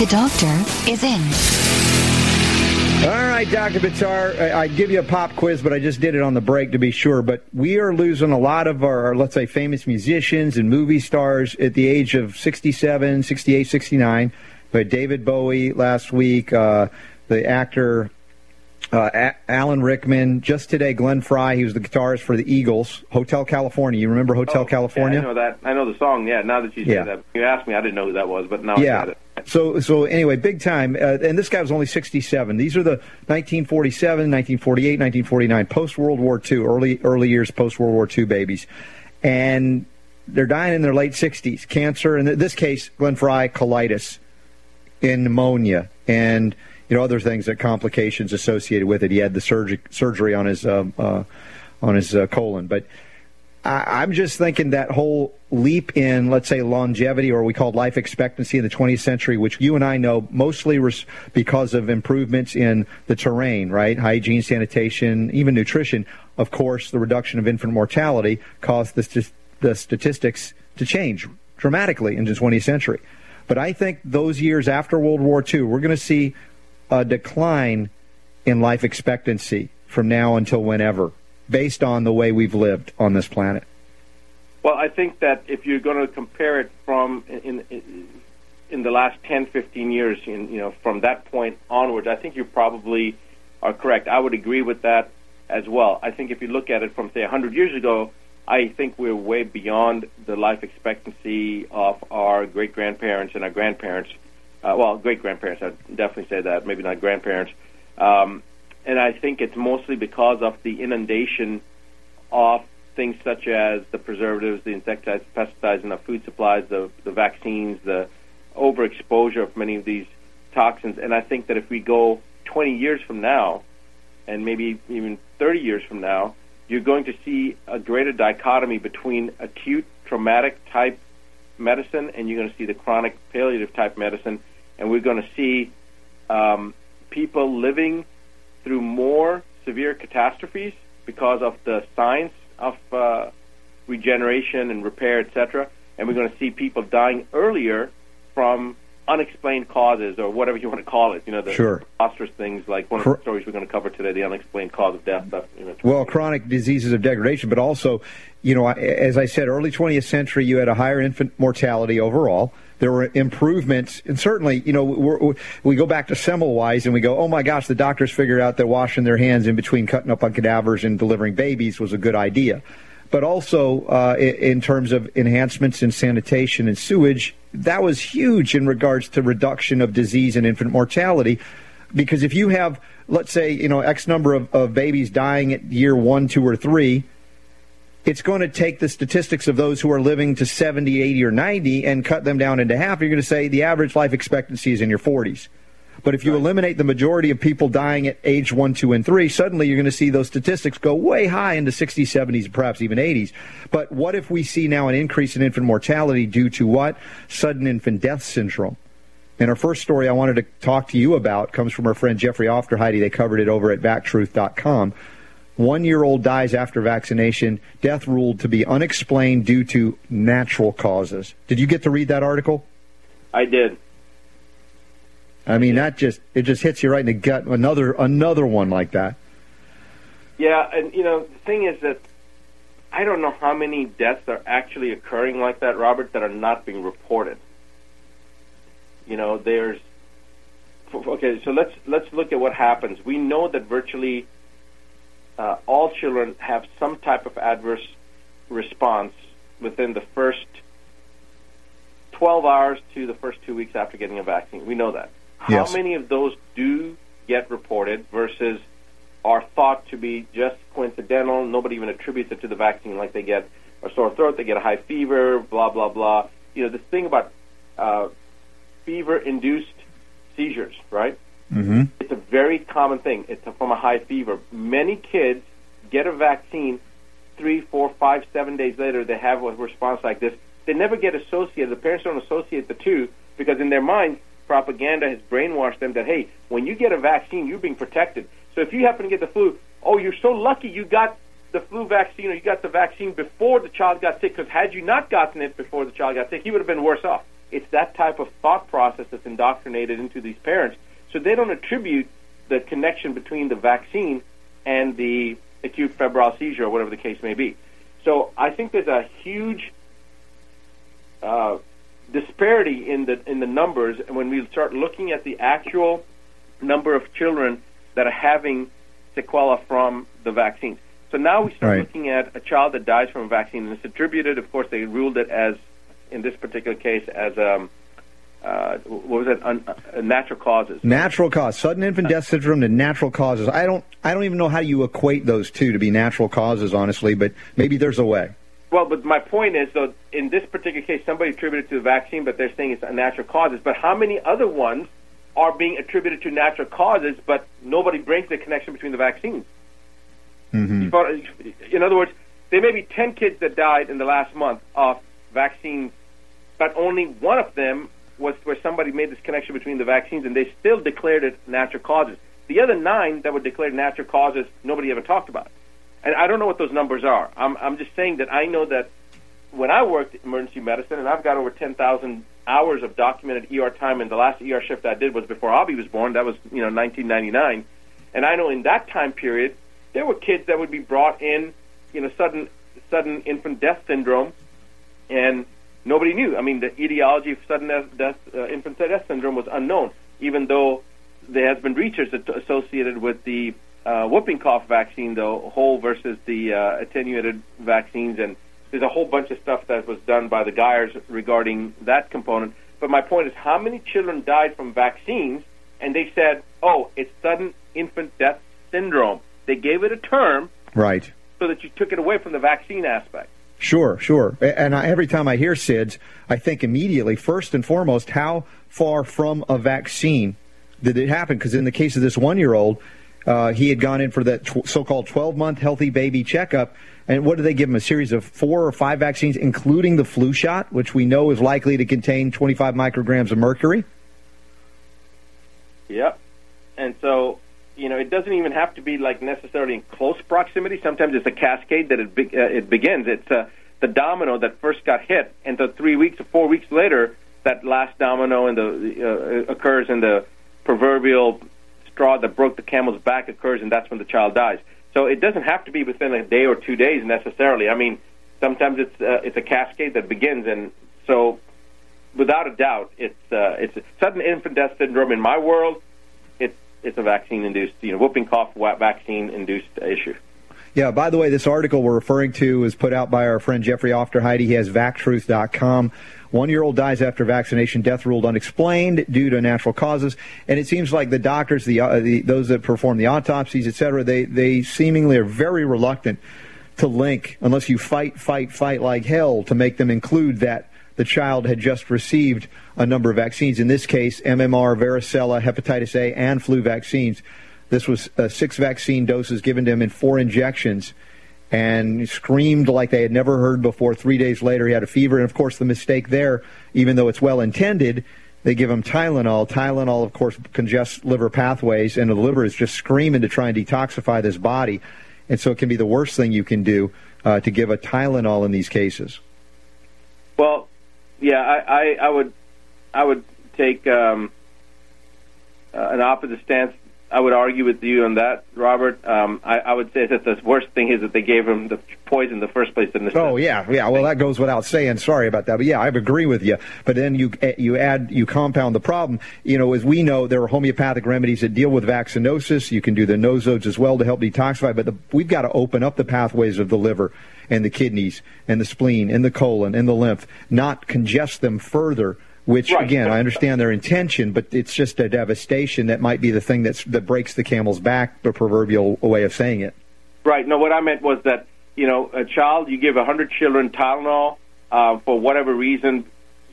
The doctor is in. All right, Dr. Buttar, I- give you a pop quiz, but I just did it on the break to be sure. But we are losing a lot of our, let's say, famous musicians and movie stars at the age of 67, 68, 69. We had David Bowie last week, uh, the actor uh, Alan Rickman. Just today, Glenn Frey, he was the guitarist for the Eagles. Hotel California. You remember Hotel Oh, California? Yeah, I know that. I know the song. Yeah. Now that you say Yeah. that, you asked me. I didn't know who that was, but now I got it. So so anyway, big time. Uh, and this guy was only 67. These are the 1947, 1948, 1949, post World War II, early early years post World War II babies, and they're dying in their late 60s. Cancer, in this case, Glenn Frey, colitis, and pneumonia, and you know other things that complications associated with it. He had the surgery surgery on his um, uh, on his uh, colon, but. I, I'm just thinking that whole leap in, let's say, longevity, or we call life expectancy in the 20th century, which you and I know mostly because of improvements in the terrain, right? Hygiene, sanitation, even nutrition. Of course, the reduction of infant mortality caused the, st- the statistics to change dramatically in the 20th century. But I think those years after World War II, we're going to see a decline in life expectancy from now until whenever, based on the way we've lived on this planet. Well, I think that if you're going to compare it from in, in the last 10, 15 years, in, you know, from that point onwards, I think you probably are correct. I would agree with that as well. I think if you look at it from say 100 years ago, I think we're way beyond the life expectancy of our great grandparents and our grandparents. Uh, well, great grandparents, I'd definitely say that. Maybe not grandparents. Um, and I think it's mostly because of the inundation of things such as the preservatives, the insecticides, pesticides in our food supplies, the, the vaccines, the overexposure of many of these toxins. And I think that if we go 20 years from now, and maybe even 30 years from now, you're going to see a greater dichotomy between acute traumatic type medicine and you're going to see the chronic palliative type medicine. And we're going to see um, people living through more severe catastrophes because of the science of uh, regeneration and repair, etc. And we're going to see people dying earlier from unexplained causes or whatever you want to call it. You know, the Sure. preposterous things like one of the stories we're going to cover today, the unexplained cause of death. Stuff, you know, Well, chronic diseases of degradation, but also, you know, as I said, early 20th century, you had a higher infant mortality overall. There were improvements, and certainly, you know, we're, we go back to Semmelweis and we go, oh my gosh, the doctors figured out that washing their hands in between cutting up on cadavers and delivering babies was a good idea. But also, uh, i- in terms of enhancements in sanitation and sewage, that was huge in regards to reduction of disease and infant mortality because if you have let's say you know x number of, of babies dying at year one two or three it's going to take the statistics of those who are living to 70 80 or 90 and cut them down into half. You're going to say the average life expectancy is in your 40s but if you eliminate the majority of people dying at age 1 2 and 3 suddenly you're going to see those statistics go way high into 60s 70s perhaps even 80s but what if we see now an increase in infant mortality due to what? Sudden infant death syndrome. And our first story I wanted to talk to you about comes from our friend Jeffrey Aufderheide. They covered it over at vactruth.com. One year old dies after vaccination, death ruled to be unexplained due to natural causes. Did you get to read that article? I did. I mean, that just it just hits you right in the gut. Another another one like that. Yeah, and you know the thing is that I don't know how many deaths are actually occurring like that, Robert, that are not being reported. You know, there's okay. So let's let's look at what happens. We know that virtually uh, all children have some type of adverse response within the first 12 hours to the first two weeks after getting a vaccine. We know that. Yes. How many of those do get reported versus are thought to be just coincidental? Nobody even attributes it to the vaccine, like they get a sore throat, they get a high fever, blah blah blah. You know, this thing about uh, fever-induced seizures, right? Mm-hmm. It's a very common thing. It's from a high fever. Many kids get a vaccine three, four, five, seven days later. They have a response like this. They never get associated. The parents don't associate the two because in their minds, propaganda has brainwashed them that hey, when you get a vaccine, you're being protected. So if you happen to get the flu, oh, you're so lucky you got the flu vaccine or you got the vaccine before the child got sick. Because had you not gotten it before the child got sick, he would have been worse off. It's that type of thought process that's indoctrinated into these parents. So they don't attribute the connection between the vaccine and the acute febrile seizure or whatever the case may be. So I think there's a huge uh, disparity in the in the numbers when we start looking at the actual number of children that are having sequela from the vaccines. So now we start Right. looking at a child that dies from a vaccine, and it's attributed. Of course, they ruled it as, in this particular case, as um, uh, what was it? Un, uh, natural causes. Natural cause, sudden infant death syndrome to natural causes. I don't, I don't even know how you equate those two to be natural causes, honestly. But maybe there's a way. Well, but my point is, though, in this particular case, somebody attributed to the vaccine, but they're saying it's a natural causes. But how many other ones are being attributed to natural causes, but nobody brings the connection between the vaccines? Mm-hmm. In other words, there may be 10 kids that died in the last month of vaccines, but only one of them was where somebody made this connection between the vaccines, and they still declared it natural causes. The other nine that were declared natural causes, nobody ever talked about. And I don't know what those numbers are. I'm, I'm just saying that I know that when I worked emergency medicine, and I've got over 10,000 hours of documented ER time, and the last ER shift I did was before Abby was born. That was, you know, 1999. And I know in that time period, there were kids that would be brought in, you know, sudden sudden infant death syndrome, and nobody knew. I mean, the etiology of sudden death, death uh, infant death syndrome was unknown, even though there has been research associated with the uh, whooping cough vaccine, the whole versus the uh, attenuated vaccines, and there's a whole bunch of stuff that was done by the Geiers regarding that component. But my point is, how many children died from vaccines, and they said, "Oh, it's sudden infant death syndrome." They gave it a term Right. so that you took it away from the vaccine aspect. Sure, sure. And I, every time I hear SIDS, I think immediately, first and foremost, how far from a vaccine did it happen? Because in the case of this one-year-old, uh, he had gone in for that tw- so-called 12-month healthy baby checkup. And what did they give him? A series of four or five vaccines, including the flu shot, which we know is likely to contain 25 micrograms of mercury. Yep. And so, you know, it doesn't even have to be like necessarily in close proximity. Sometimes it's a cascade that it be- uh, it begins. It's uh, the domino that first got hit, and the three weeks or four weeks later, that last domino and the uh, occurs, and the proverbial straw that broke the camel's back occurs, and that's when the child dies. So it doesn't have to be within a day or two days necessarily. I mean, sometimes it's uh, it's a cascade that begins, and so without a doubt, it's uh, it's sudden infant death syndrome in my world. It's a vaccine induced, you know, whooping cough vaccine induced issue. Yeah, by the way, this article we're referring to was put out by our friend Jeffrey Aufderheide. He has vactruth.com. One year old dies after vaccination, death ruled unexplained due to natural causes. And it seems like the doctors, the, uh, the those that perform the autopsies, et cetera, they, they seemingly are very reluctant to link, unless you fight, fight, fight like hell, to make them include that the child had just received a number of vaccines. In this case, MMR, varicella, hepatitis A, and flu vaccines. This was uh, six vaccine doses given to him in four injections and screamed like they had never heard before. Three days later, he had a fever. And of course, the mistake there, even though it's well intended, they give him Tylenol. Tylenol, of course, congests liver pathways, and the liver is just screaming to try and detoxify this body. And so it can be the worst thing you can do uh, to give a Tylenol in these cases. Well, yeah, I, I, I would I would take um, uh, an opposite stance. I would argue with you on that, Robert. Um, I, I would say that the worst thing is that they gave him the poison in the first place. In the Oh yeah, yeah. Well, that goes without saying. Sorry about that, but yeah, I agree with you. But then you eh, you add you compound the problem. You know, as we know, there are homeopathic remedies that deal with vaccinosis. You can do the nosodes as well to help detoxify. But the, we've got to open up the pathways of the liver and the kidneys and the spleen and the colon and the lymph, not congest them further. Which Right. again, I understand their intention, but it's just a devastation that might be the thing that's that breaks the camel's back. The proverbial way of saying it. Right. No, what I meant was that you know, a child, you give a 100 children Tylenol uh, for whatever reason,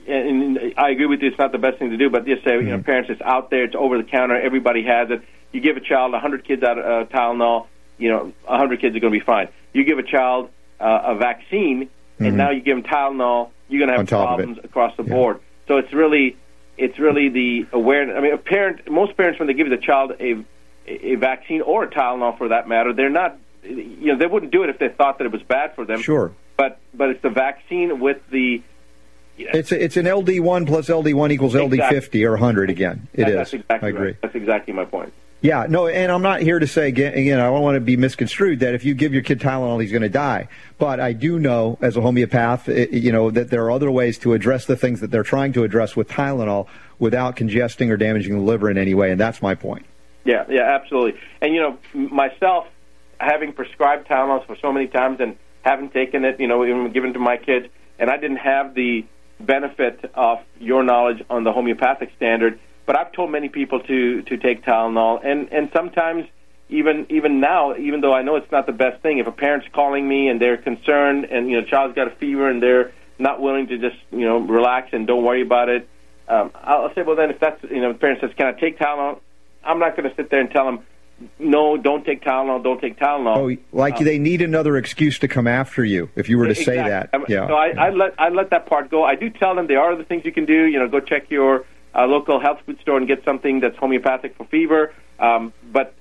and, and I agree with you, it's not the best thing to do, but just say, you know, parents, it's out there, it's over the counter, everybody has it. You give a child a 100 kids out uh, Tylenol, you know, a 100 kids are going to be fine. You give a child uh, a vaccine, and now you give them Tylenol, you're going to have of problems across the board. So it's really, it's really the awareness. I mean, a parent, most parents, when they give the child a a vaccine or a Tylenol for that matter, they're not, you know, they wouldn't do it if they thought that it was bad for them. Sure. But but it's the vaccine with the It's a, it's an LD one plus LD one equals LD Exactly. fifty or hundred again. It is. That's exactly I agree. Right. That's exactly my point. Yeah, no, and I'm not here to say again. again I don't want to be misconstrued that if you give your kid Tylenol, he's going to die. But I do know, as a homeopath, i- you know that there are other ways to address the things that they're trying to address with Tylenol without congesting or damaging the liver in any way, and that's my point. Yeah, yeah, absolutely. And you know, myself having prescribed Tylenol for so many times and having taken it, you know, even given to my kids, and I didn't have the benefit of your knowledge on the homeopathic standard. But I've told many people to to take Tylenol, and and sometimes even even now, even though I know it's not the best thing, if a parent's calling me and they're concerned, and you know, child's got a fever and they're not willing to just you know relax and don't worry about it, um, I'll say, well, then if that's you know, the parent says, can I take Tylenol? I'm not going to sit there and tell them, no, don't take Tylenol, don't take Tylenol. Oh, like they need another excuse to come after you if you were to say Exactly. that. Um, Yeah. So I, I let I let that part go. I do tell them there are other things you can do. You know, go check your uh, local health food store and get something that's homeopathic for fever. Um, but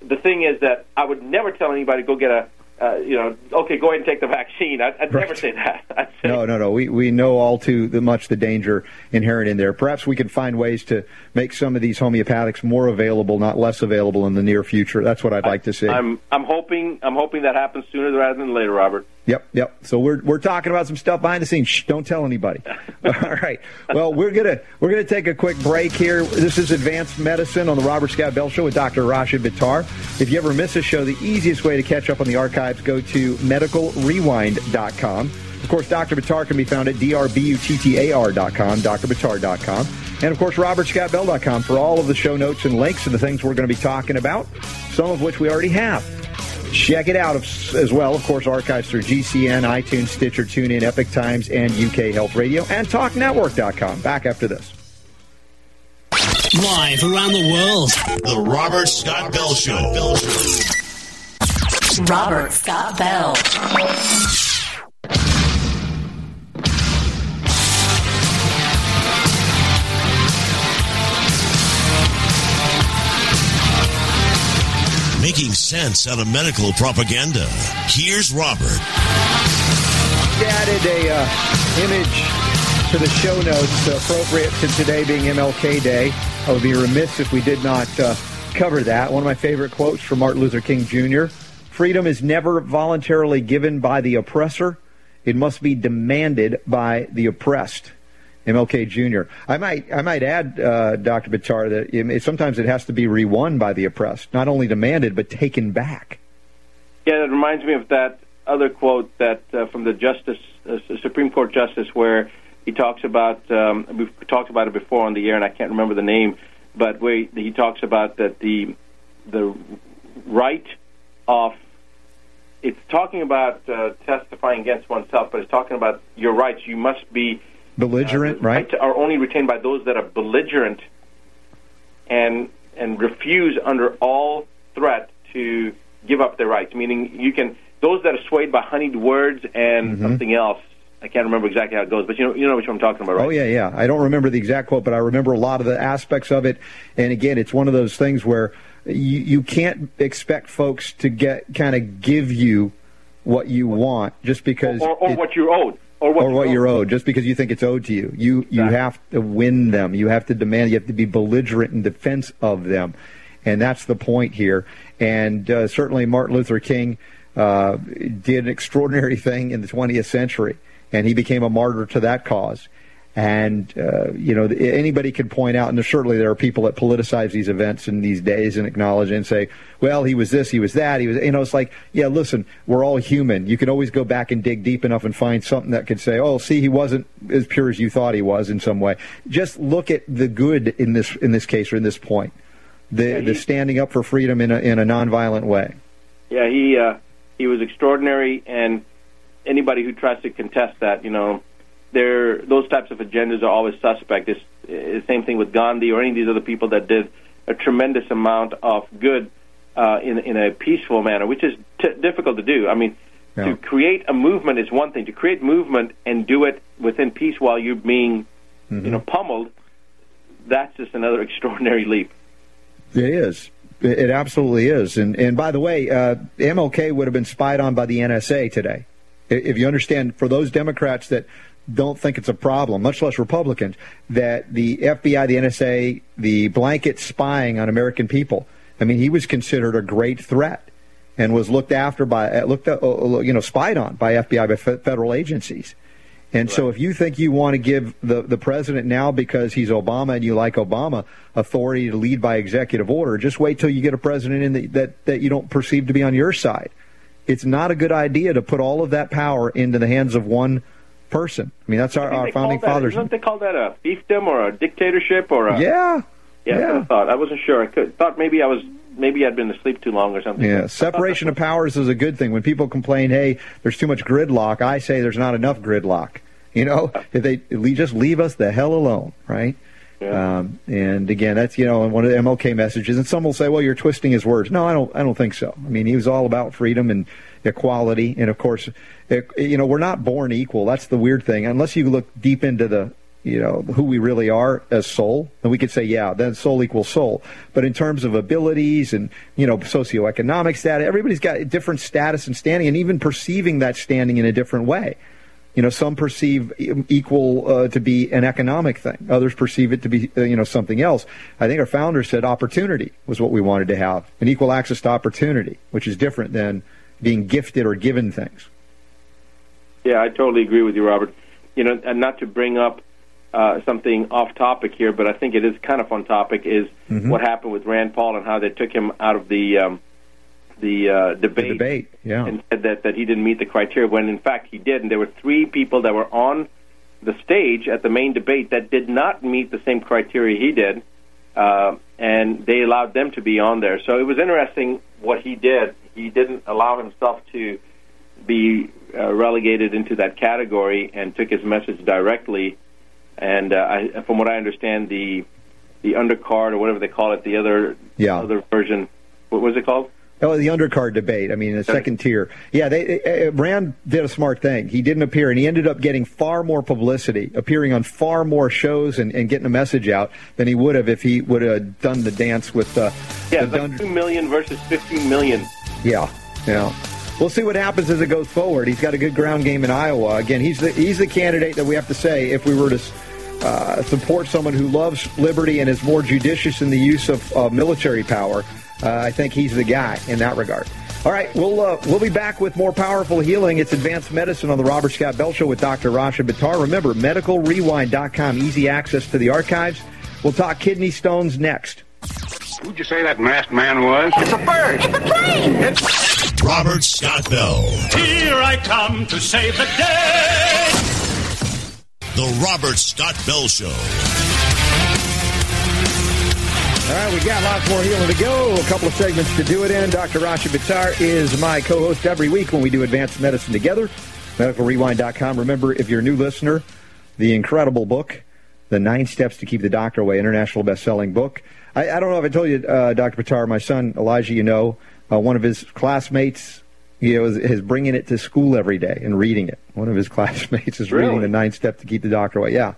the thing is that I would never tell anybody go get a. Uh, you know, okay, go ahead and take the vaccine. I'd, I'd never say that. Say, No, no, no. We we know all too much the danger inherent in there. Perhaps we could find ways to make some of these homeopathics more available, not less available in the near future. That's what I'd like to see. I'm I'm hoping I'm hoping that happens sooner rather than later, Robert. Yep, yep. So we're we're talking about some stuff behind the scenes. Shh, don't tell anybody. All right. Well, we're gonna we're gonna take a quick break here. This is Advanced Medicine on the Robert Scott Bell Show with Dr. Rashid Buttar. If you ever miss a show, the easiest way to catch up on the archives go to medicalrewind.com. Of course, Dr. Buttar can be found at drbuttar.com, drbitar.com, and of course, robertscottbell.com for all of the show notes and links and the things we're going to be talking about, some of which we already have. Check it out as as well. Of course, archives through GCN, iTunes, Stitcher, TuneIn, Epoch Times, and UK Health Radio, and TalkNetwork.com. Back after this. Live around the world. The Robert Scott Bell Show. Robert Scott Bell. Making sense out of medical propaganda. Here's Robert. added a uh, image to the show notes appropriate to today being MLK Day. I would be remiss if we did not uh, cover that. One of my favorite quotes from Martin Luther King Jr. Freedom is never voluntarily given by the oppressor. It must be demanded by the oppressed. MLK Jr. I might, I might add, uh, Dr. Buttar, that it, sometimes it has to be re-won by the oppressed, not only demanded but taken back. Yeah, that reminds me of that other quote that uh, from the Justice uh, Supreme Court Justice where he talks about um, we've talked about it before on the air and I can't remember the name, but where he, he talks about that the the right of it's talking about uh, testifying against oneself, but it's talking about your rights. You must be Belligerent, uh, right? Are only retained by those that are belligerent and and refuse under all threat to give up their rights. Meaning, you can those that are swayed by honeyed words and Mm-hmm. something else. I can't remember exactly how it goes, but you know you know what I'm talking about, right? Oh yeah, yeah. I don't remember the exact quote, but I remember a lot of the aspects of it. And again, it's one of those things where you, you can't expect folks to get kind of give you what you want just because Or, or it- what you're owed, or what, or what you're owed, just because you think it's owed to you. You you Exactly. have to win them. You have to demand. You have to be belligerent in defense of them, and that's the point here. And uh, certainly, Martin Luther King uh, did an extraordinary thing in the 20th century, and he became a martyr to that cause. And uh, you know, anybody could point out, and certainly there are people that politicize these events in these days and acknowledge and say, "Well, he was this, he was that, he was." You know, it's like, yeah, listen, we're all human. You can always go back and dig deep enough and find something that could say, "Oh, see, he wasn't as pure as you thought he was in some way." Just look at the good in this in this case or in this point, the the standing up for freedom in a in a nonviolent way. Yeah, he uh, he He was extraordinary, and anybody who tries to contest that, you know, there those types of agendas are always suspect. It's, the same thing with Gandhi or any of these other people that did a tremendous amount of good uh, in in a peaceful manner, which is t- difficult to do. I mean, Yeah. to create a movement is one thing. To create movement and do it within peace while you're being, you know, pummeled, that's just another extraordinary leap. It is. It it absolutely is. And and by the way, uh, MLK would have been spied on by the NSA today. If you understand, for those Democrats that don't think it's a problem, much less Republicans, that the FBI, the NSA, the blanket spying on American people. I mean, he was considered a great threat and was looked after by uh, looked uh, uh, you know spied on by FBI by federal agencies. And so, if you think you want to give the, the president now because he's Obama and you like Obama authority to lead by executive order, just wait till you get a president in the, that that you don't perceive to be on your side. It's not a good idea to put all of that power into the hands of one person. I mean, that's our, our founding that- fathers. Don't they call that a fiefdom or a dictatorship or a? Yeah, yeah. yeah. I thought I wasn't sure. I could, thought maybe I was maybe I'd been asleep too long or something. Yeah, separation of powers is a good thing. When people complain, "Hey, there's too much gridlock," I say there's not enough gridlock. You know, if they just leave us the hell alone, right? Yeah. Um, and again, that's you know one of the MLK messages. And some will say, "Well, you're twisting his words." No, I don't. I don't think so. I mean, he was all about freedom and equality, and of course, you know, we're not born equal. That's the weird thing. Unless you look deep into the you know who we really are as soul, then we could say, yeah, then soul equals soul. But in terms of abilities and you know socioeconomic status, everybody's got a different status and standing, and even perceiving that standing in a different way. You know, some perceive equal uh, to be an economic thing. Others perceive it to be, uh, you know, something else. I think our founder said opportunity was what we wanted to have, an equal access to opportunity, which is different than being gifted or given things. Yeah, I totally agree with you, Robert. You know, and not to bring up uh, something off topic here, but I think it is kind of on topic. Is Mm-hmm. what happened with Rand Paul and how they took him out of the um, the uh, The debate, debate, yeah. and said that that he didn't meet the criteria when in fact he did, and there were three people that were on the stage at the main debate that did not meet the same criteria he did, uh, and they allowed them to be on there. So it was interesting what he did. He didn't allow himself to be uh, relegated into that category and took his message directly. And uh, I, from what I understand, the the undercard or whatever they call it, the other Yeah. other version, what was it called? Oh, the undercard debate. I mean, the second tier. Yeah, they, uh, Rand did a smart thing. He didn't appear, and he ended up getting far more publicity, appearing on far more shows and, and getting a message out than he would have if he would have done the dance with uh, Yeah, the it's like two million versus fifteen million. Yeah, yeah. We'll see what happens as it goes forward. He's got a good ground game in Iowa. Again, he's the he's the candidate that we have to say if we were to uh, support someone who loves liberty and is more judicious in the use of military power. Uh, I think he's the guy in that regard. All right, we'll uh, we'll be back with more powerful healing. It's advanced medicine on the Robert Scott Bell Show with Dr. Rasha Buttar. Remember, medicalrewind.com, easy access to the archives. We'll talk kidney stones next. Who'd you say that masked man was? It's a bird. It's a plane. It's Robert Scott Bell. Here I come to save the day. The Robert Scott Bell Show. All right, we got lots more healing to go. A couple of segments to do it in. Dr. Rasha Buttar is my co-host every week when we do advanced medicine together. MedicalRewind.com. Remember, if you're a new listener, the incredible book, The Nine Steps to Keep the Doctor Away, international best-selling book. I, I don't know if I told you, uh, Dr. Buttar, my son Elijah, you know, uh, one of his classmates, you know, is, is bringing it to school every day and reading it. One of his classmates is reading The Nine Steps to Keep the Doctor Away. Yeah.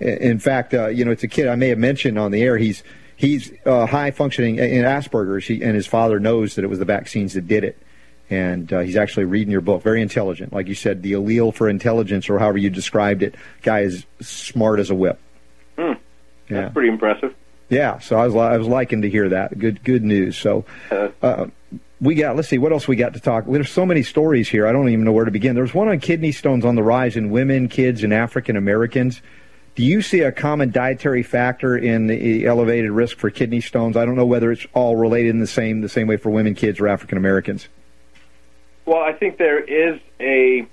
In fact, uh, you know, it's a kid I may have mentioned on the air. He's he's uh, high functioning in Asperger's, he, and his father knows that it was the vaccines that did it. And uh, he's actually reading your book. Very intelligent, like you said, the allele for intelligence, or however you described it. Guy is smart as a whip. Hmm. Yeah. That's pretty impressive. Yeah, so I was I was liking to hear that. Good good news. So uh, we got let's see what else we got to talk. There's so many stories here. I don't even know where to begin. There's one on kidney stones on the rise in women, kids, and African Americans. Do you see a common dietary factor in the elevated risk for kidney stones? I don't know whether it's all related in the same the same way for women, kids, or African Americans. Well, I think there is a,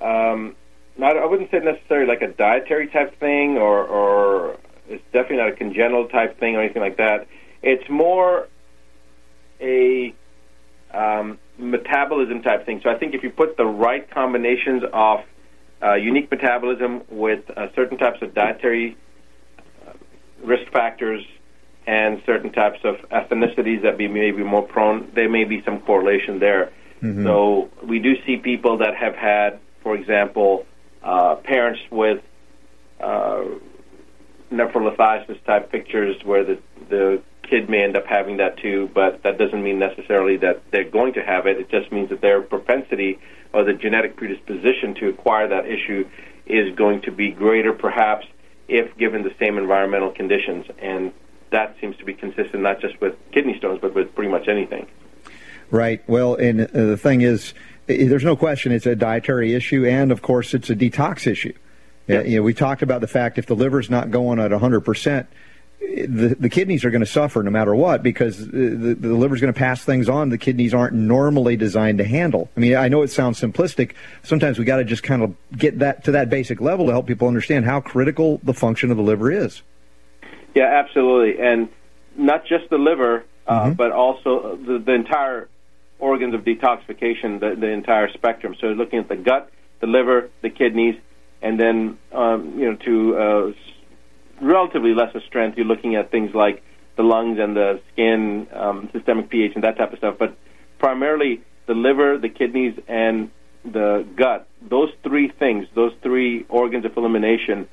um, not I wouldn't say necessarily like a dietary type thing, or, or it's definitely not a congenital type thing or anything like that. It's more a um, metabolism type thing. So I think if you put the right combinations of uh, unique metabolism with uh, certain types of dietary uh, risk factors and certain types of ethnicities that be maybe more prone, there may be some correlation there. Mm-hmm. So we do see people that have had, for example, uh, parents with uh, nephrolithiasis type pictures where the the kid may end up having that too, but that doesn't mean necessarily that they're going to have it. It just means that their propensity or the genetic predisposition to acquire that issue is going to be greater, perhaps, if given the same environmental conditions. And that seems to be consistent not just with kidney stones, but with pretty much anything. Right. Well, and uh, the thing is, there's no question it's a dietary issue, and of course, it's a detox issue. Yeah. You know, we talked about the fact if the liver's not going at 100 percent. The, the kidneys are going to suffer no matter what because the, the liver's going to pass things on the kidneys aren't normally designed to handle. I mean, I know it sounds simplistic. Sometimes we got to just kind of get that to that basic level to help people understand how critical the function of the liver is. Yeah, absolutely, and not just the liver, uh, Mm-hmm. but also the, the entire organs of detoxification, the, the entire spectrum. So, looking at the gut, the liver, the kidneys, and then um, you know to uh, relatively lesser strength, you're looking at things like the lungs and the skin, um, systemic pH, and that type of stuff. But primarily, the liver, the kidneys, and the gut. Those three things, those three organs of elimination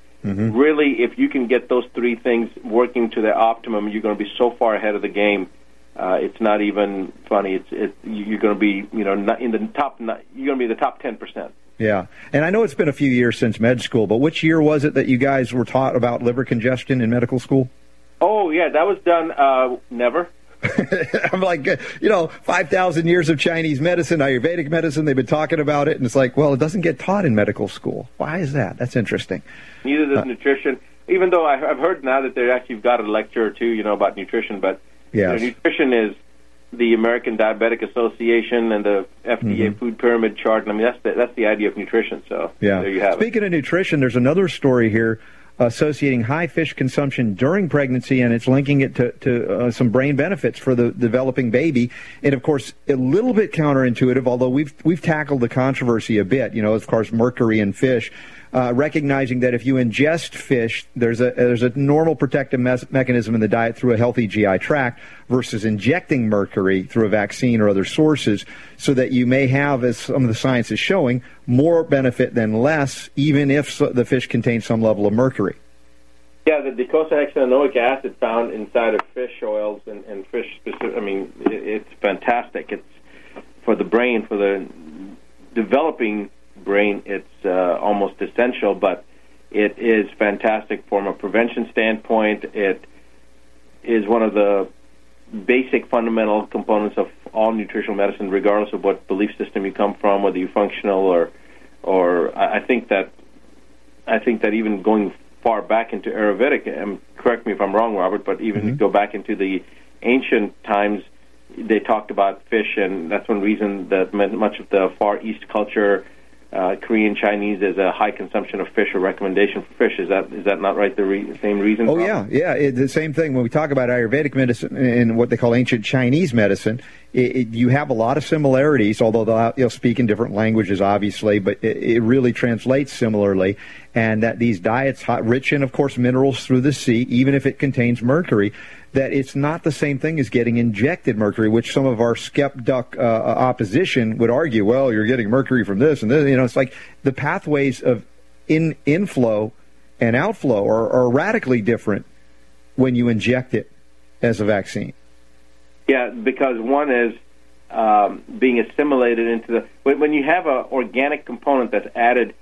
really, if you can get those three things working to their optimum, you're going to be so far ahead of the game. Uh, it's not even funny. It's it, you're going to be you know not in the top. You're going to be the top ten percent. Yeah, and I know it's been a few years since med school, but which year was it that you guys were taught about liver congestion in medical school? Oh yeah, that was done. Uh, never. I'm like, uh, you know, 5,000 years of Chinese medicine, Ayurvedic medicine, they've been talking about it, and it's like, well, it doesn't get taught in medical school. Why is that? That's interesting. Neither does nutrition. Even though I- I've heard now that they actually got a lecture or two, you know, about nutrition, but you know, nutrition is the American Diabetic Association and the FDA Food Pyramid Chart. And I mean, that's the, that's the idea of nutrition. So Yeah. there you have it. Speaking of nutrition, there's another story here associating high fish consumption during pregnancy, and it's linking it to, to uh, some brain benefits for the developing baby. And of course, a little bit counterintuitive, although we've we've tackled the controversy a bit. You know, of course, mercury in fish. Uh, recognizing that if you ingest fish, there's a there's a normal protective mechanism in the diet through a healthy GI tract versus injecting mercury through a vaccine or other sources, so that you may have, as some of the science is showing, more benefit than less, even if so- the fish contains some level of mercury. Yeah, the docosahexaenoic acid found inside of fish oils and, and fish specific. I mean, it, it's fantastic. It's for the brain, for the developing brain. It's uh, almost essential, but it is fantastic from a prevention standpoint. It is one of the basic fundamental components of all nutritional medicine, regardless of what belief system you come from, whether you're functional or, or I I think that I think that even going far back into Ayurvedic, and correct me if I'm wrong, Robert, but even Mm-hmm. go back into the ancient times, they talked about fish, and that's one reason that much of the Far East culture, uh, Korean, Chinese, there's a high consumption of fish or recommendation for fish. Is that is that not right? The re- same reason? Oh yeah, yeah. It, the same thing when we talk about Ayurvedic medicine and what they call ancient Chinese medicine. It, it, you have a lot of similarities, although they'll you'll speak in different languages, obviously, but it, it really translates similarly. And that these diets, hot, rich in, of course, minerals through the sea, even if it contains mercury, that it's not the same thing as getting injected mercury, which some of our skeptic uh, opposition would argue. Well, you're getting mercury from this and this. You know, it's like the pathways of in inflow and outflow are, are radically different when you inject it as a vaccine. Yeah, because one is um, being assimilated into the when, when you have an organic component that's added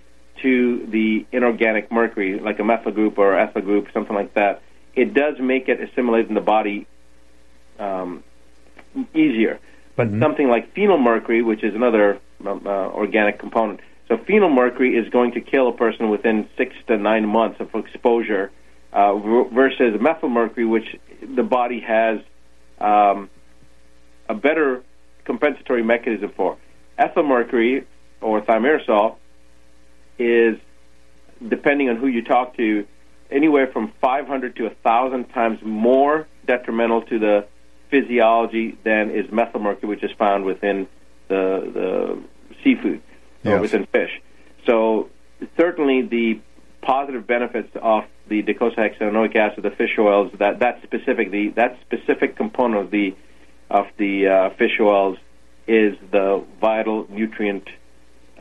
to the inorganic mercury, like a methyl group or ethyl group, something like that, it does make it assimilate in the body um, easier. But something like phenylmercury, which is another um, uh, organic component, so phenylmercury is going to kill a person within six to nine months of exposure, uh, versus methylmercury, which the body has um, a better compensatory mechanism for. Ethylmercury or thimerosal is, depending on who you talk to, anywhere from 500 to 1,000 times more detrimental to the physiology than is methylmercury, which is found within the the seafood or Yes. within fish. So certainly the positive benefits of the docosahexaenoic acid, the fish oils, that that specific the that specific component of the of the uh, fish oils is the vital nutrient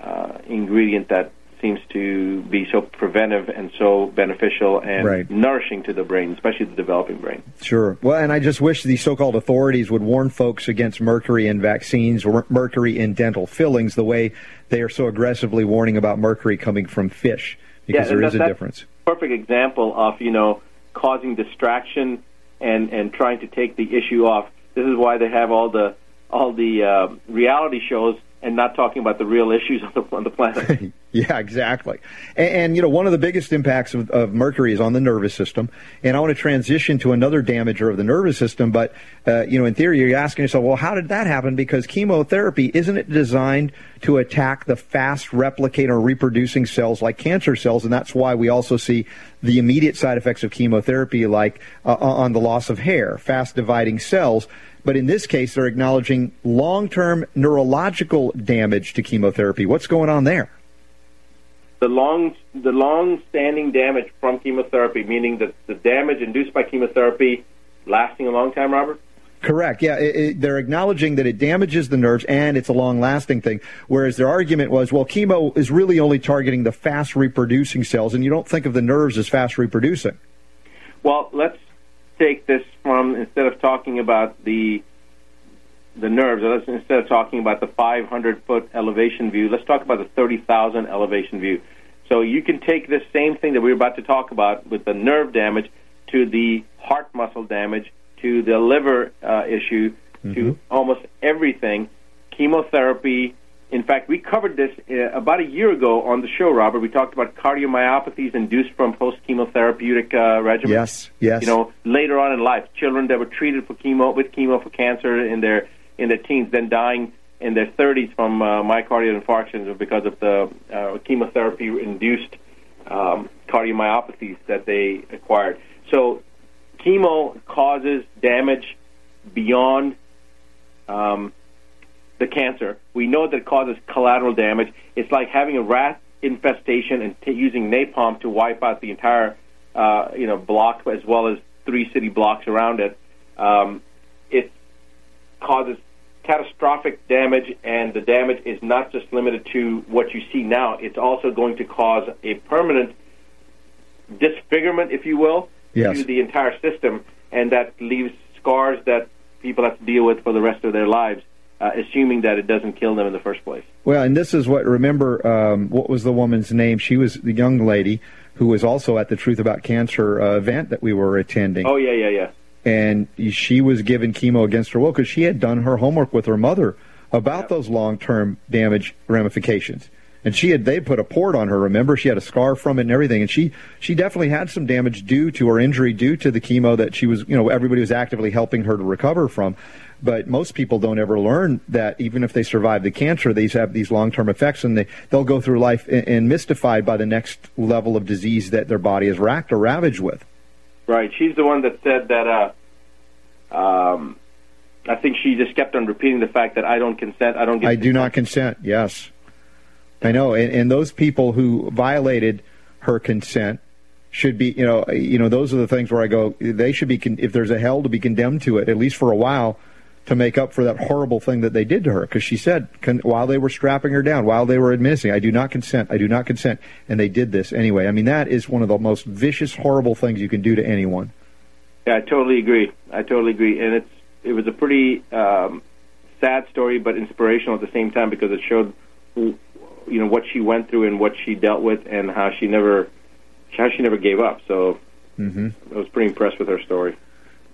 uh, ingredient that seems to be so preventive and so beneficial and Right. nourishing to the brain, especially the developing brain. Sure. Well, and I just wish the so-called authorities would warn folks against mercury in vaccines or mercury in dental fillings the way they are so aggressively warning about mercury coming from fish because and there is a difference. Perfect example of you know causing distraction and and trying to take the issue off. This is why they have all the all the uh, reality shows and not talking about the real issues on the on the planet. Yeah, exactly. And, and you know, one of the biggest impacts of, of mercury is on the nervous system. And I want to transition to another damager of the nervous system. But uh, you know, in theory, you're asking yourself, well, how did that happen? Because chemotherapy isn't it designed to attack the fast replicating or reproducing cells like cancer cells? And that's why we also see the immediate side effects of chemotherapy, like uh, on the loss of hair, fast dividing cells. But in this case, they're acknowledging long-term neurological damage to chemotherapy. What's going on there? the long the long standing damage from chemotherapy, meaning that the damage induced by chemotherapy lasting a long time, Robert. Correct. Yeah, it, it, they're acknowledging that it damages the nerves and it's a long-lasting thing. Whereas their argument was, well, chemo is really only targeting the fast reproducing cells, and you don't think of the nerves as fast reproducing. Well, let's take this from instead of talking about the the nerves, let's instead of talking about the 500 foot elevation view, let's talk about the 30,000 elevation view. So you can take this same thing that we we're about to talk about with the nerve damage to the heart muscle damage to the liver uh, issue to almost everything. Chemotherapy. In fact, we covered this uh, about a year ago on the show, Robert. We talked about cardiomyopathies induced from post chemotherapeutic uh, regimens. Yes, yes. You know, later on in life, children that were treated for chemo with chemo for cancer in their in their teens, then dying in their 30s from uh, myocardial infarctions because of the uh, chemotherapy induced um, cardiomyopathies that they acquired. So, chemo causes damage beyond um, the cancer. We know that it causes collateral damage. It's like having a rat infestation and t- using napalm to wipe out the entire, uh, you know, block as well as three city blocks around it. Um, it causes catastrophic damage, and the damage is not just limited to what you see now. It's also going to cause a permanent disfigurement, if you will, Yes. to the entire system, and that leaves scars that people have to deal with for the rest of their lives, uh, assuming that it doesn't kill them in the first place. Well, and this is what remember um, what was the woman's name? She was the young lady who was also at the Truth About Cancer uh, event that we were attending. Oh yeah, yeah, yeah. and she was given chemo against her will because she had done her homework with her mother about Yep. those long-term damage ramifications. And she had they put a port on her. Remember, she had a scar from it and everything. And she she definitely had some damage due to her injury due to the chemo that she was you know everybody was actively helping her to recover from. But most people don't ever learn that even if they survive the cancer, these have these long-term effects, and they they'll go through life and, and mystified by the next level of disease that their body is racked or ravaged with. Right. She's the one that said that. Uh, um, I think she just kept on repeating the fact that I don't consent. I don't get. I do not consent. Yes, I know, and, and those people who violated her consent should be, you know, you know, those are the things where I go. They should be, con- if there's a hell, to be condemned to it at least for a while, to make up for that horrible thing that they did to her. Because she said con- while they were strapping her down, while they were admitting, I do not consent. I do not consent, and they did this anyway. I mean, that is one of the most vicious, horrible things you can do to anyone. Yeah, I totally agree. I totally agree, and it's it was a pretty um, sad story, but inspirational at the same time because it showed, you know, what she went through and what she dealt with, and how she never, how she never gave up. So, hmm I was pretty impressed with her story.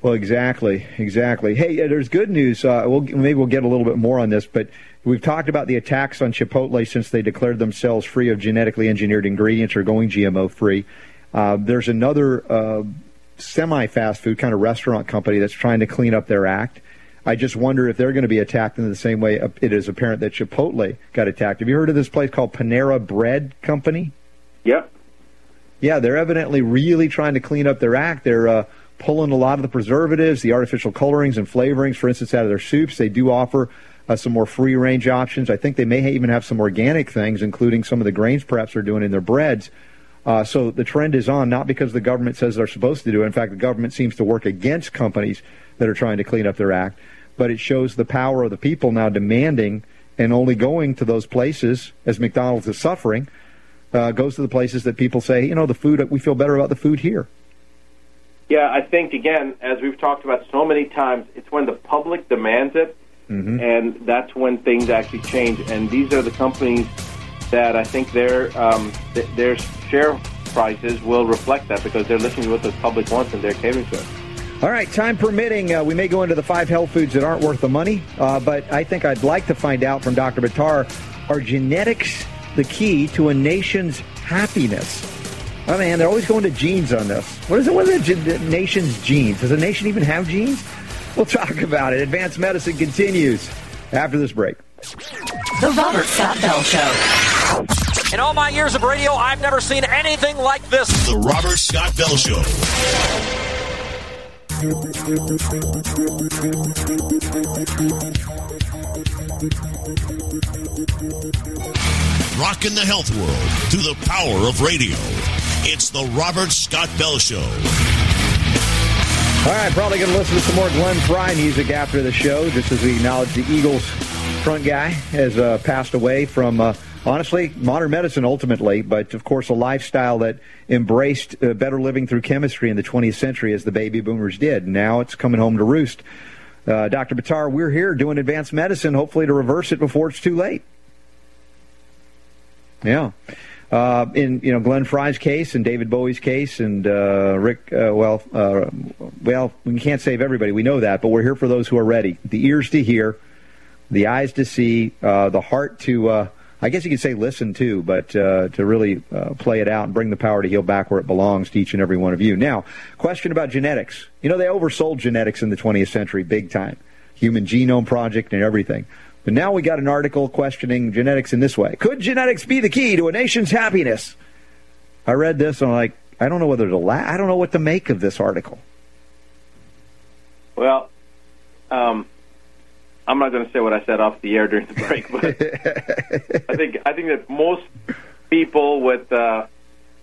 Well, exactly, exactly. Hey, there's good news. Uh, we'll maybe we'll get a little bit more on this, but we've talked about the attacks on Chipotle since they declared themselves free of genetically engineered ingredients or going GMO free. Uh, there's another uh, semi-fast food kind of restaurant company that's trying to clean up their act. I just wonder if they're going to be attacked in the same way it is apparent that Chipotle got attacked. Have you heard of this place called Panera Bread Company? Yep. Yeah, they're evidently really trying to clean up their act. They're uh, pulling a lot of the preservatives, the artificial colorings and flavorings, for instance, out of their soups. They do offer uh, some more free range options. I think they may even have some organic things, including some of the grains perhaps they're doing in their breads. Uh, so the trend is on, not because the government says they're supposed to do it. In fact, the government seems to work against companies that are trying to clean up their act. But it shows the power of the people now demanding and only going to those places as McDonald's is suffering. Uh, goes to the places that people say, you know, the food we feel better about the food here. Yeah, I think again, as we've talked about so many times, it's when the public demands it, Mm-hmm. and that's when things actually change. And these are the companies that I think their um, th- their share prices will reflect that because they're listening to what the public wants and they're catering to it. All right, time permitting, uh, we may go into the five health foods that aren't worth the money, uh, but I think I'd like to find out from Dr. Buttar are genetics the key to a nation's happiness? Oh man, they're always going to genes on this. What is it? What are the, the nation's genes? Does a nation even have genes? We'll talk about it. Advanced medicine continues after this break. The Robert Scott Bell Show. In all my years of radio, I've never seen anything like this. The Robert Scott Bell Show. Rocking the health world through the power of radio. It's the Robert Scott Bell Show. All right, probably going to listen to some more Glenn Frey music after the show, just as we acknowledge the Eagles front guy has uh, passed away from, uh, honestly, modern medicine ultimately, but of course a lifestyle that embraced uh, better living through chemistry in the 20th century as the baby boomers did. Now it's coming home to roost. Uh, Dr. Buttar, we're here doing advanced medicine, hopefully to reverse it before it's too late. Yeah. Uh, in you know Glenn Frey's case and David Bowie's case and uh, Rick, uh, well, uh, well, we can't save everybody. We know that, but we're here for those who are ready. The ears to hear, the eyes to see, uh, the heart to, uh, I guess you could say listen to, but to really play it out and bring the power to heal back where it belongs to each and every one of you. Now, question about genetics. You know they oversold genetics in the 20th century big time, Human Genome Project and everything. But now we got an article questioning genetics in this way. Could genetics be the key to a nation's happiness? I read this and I'm like, I don't know whether to laugh. I don't know what to make of this article. Well, um, I'm not going to say what I said off the air during the break, but I think I think that most people with uh,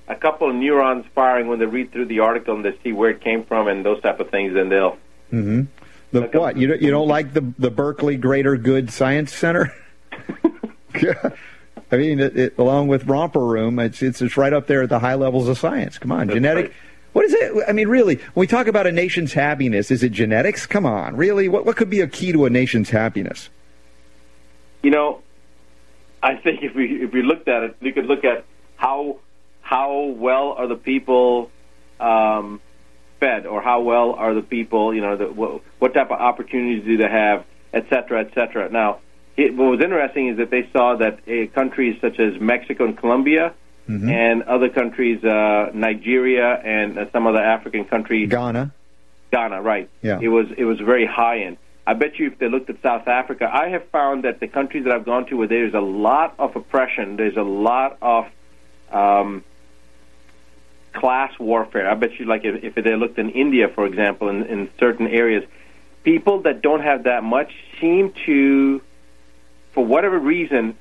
a couple of neurons firing when they read through the article and they see where it came from and those type of things, then they'll Mm-hmm. The what? You don't, you don't like the the Berkeley Greater Good Science Center? I mean, it, it, along with Romper Room, it's, it's it's right up there at the high levels of science. Come on, That's genetic. right. What is it? I mean, really, when we talk about a nation's happiness, is it genetics? Come on, really? What what could be a key to a nation's happiness? You know, I think if we if we looked at it, we could look at how how well are the people um, fed, or how well are the people, you know, the, what, what type of opportunities do they have, et cetera, et cetera. Now, it, what was interesting is that they saw that uh, countries such as Mexico and Colombia. And other countries, uh, Nigeria and uh, some other African countries, Ghana. Ghana, right? Yeah. It was it was very high end. I bet you if they looked at South Africa, I have found that the countries that I've gone to where there's a lot of oppression, there's a lot of um, class warfare. I bet you, like if, if they looked in India, for example, in, in certain areas, people that don't have that much seem to, for whatever reason,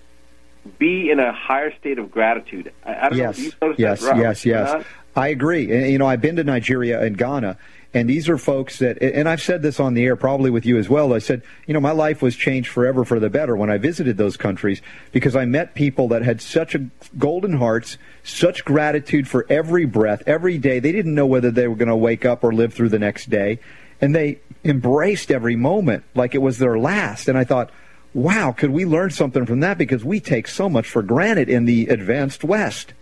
be in a higher state of gratitude. I, I don't know. Yes, if you noticed yes, that, Rob, yes, or yes. I agree. You know, I've been to Nigeria and Ghana, and these are folks that, and I've said this on the air probably with you as well. I said, you know, my life was changed forever for the better when I visited those countries because I met people that had such a golden hearts, such gratitude for every breath, every day. They didn't know whether they were going to wake up or live through the next day, and they embraced every moment like it was their last. And I thought, wow, could we learn something from that because we take so much for granted in the advanced West.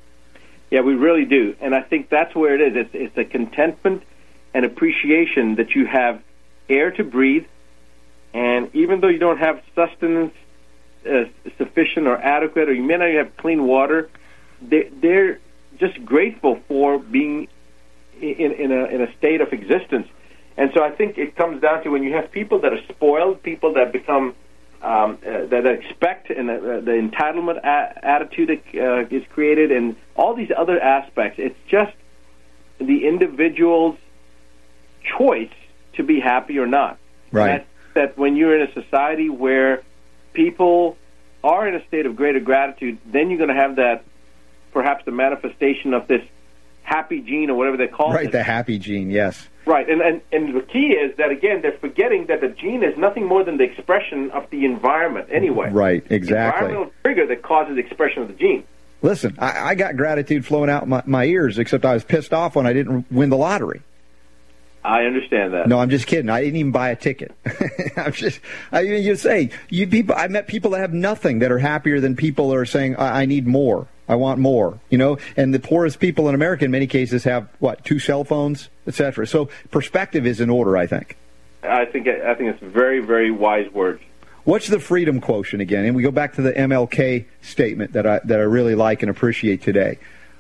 Yeah, we really do, and I think that's where it is. It's, it's a contentment and appreciation that you have air to breathe, and even though you don't have sustenance uh, sufficient or adequate, or you may not even have clean water, they, they're just grateful for being in, in a in a state of existence. And so I think it comes down to when you have people that are spoiled, people that become um, uh, that expect and uh, the entitlement a- attitude that uh, is created, and all these other aspects. It's just the individual's choice to be happy or not. Right. That, that when you're in a society where people are in a state of greater gratitude, then you're going to have that perhaps the manifestation of this happy gene or whatever they call Right, it. Right, the happy gene, yes. Right, and, and and the key is that again they're forgetting that the gene is nothing more than the expression of the environment anyway. Right, exactly. Environmental trigger that causes the expression of the gene. Listen, I, I got gratitude flowing out my, my ears, except I was pissed off when I didn't win the lottery. I understand that. No, I'm just kidding. I didn't even buy a ticket. I'm just, I mean, you say you people. I met people that have nothing that are happier than people that are saying, I, I need more. I want more. You know, and the poorest people in America, in many cases, have what two cell phones, etc. So perspective is in order. I think. I think I think it's very very wise words. What's the freedom quotient again? And we go back to the MLK statement that I that I really like and appreciate today.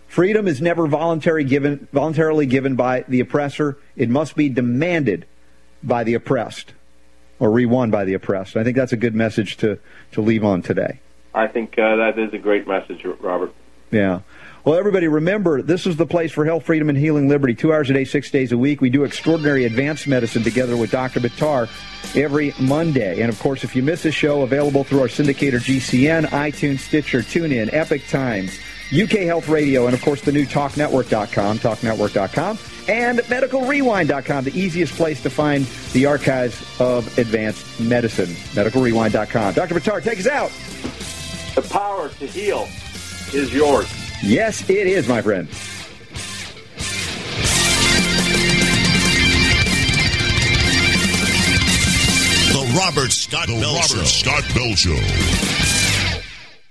Freedom is never voluntary given, voluntarily given by the oppressor. It must be demanded by the oppressed or re-won by the oppressed. I think that's a good message to, to leave on today. I think uh, that is a great message, Robert. Yeah. Well, everybody, remember, this is the place for health, freedom, and healing liberty. Two hours a day, six days a week. We do extraordinary advanced medicine together with Dr. Buttar every Monday. And, of course, if you miss a show, available through our syndicator GCN, iTunes, Stitcher, TuneIn, Epoch Times, UK Health Radio, and, of course, the new TalkNetwork.com, TalkNetwork.com, and MedicalRewind.com, the easiest place to find the archives of advanced medicine. MedicalRewind.com. Dr. Buttar, take us out. The power to heal is yours. Yes, it is, my friend. The Robert Scott Bell Show. Scott Bell Show.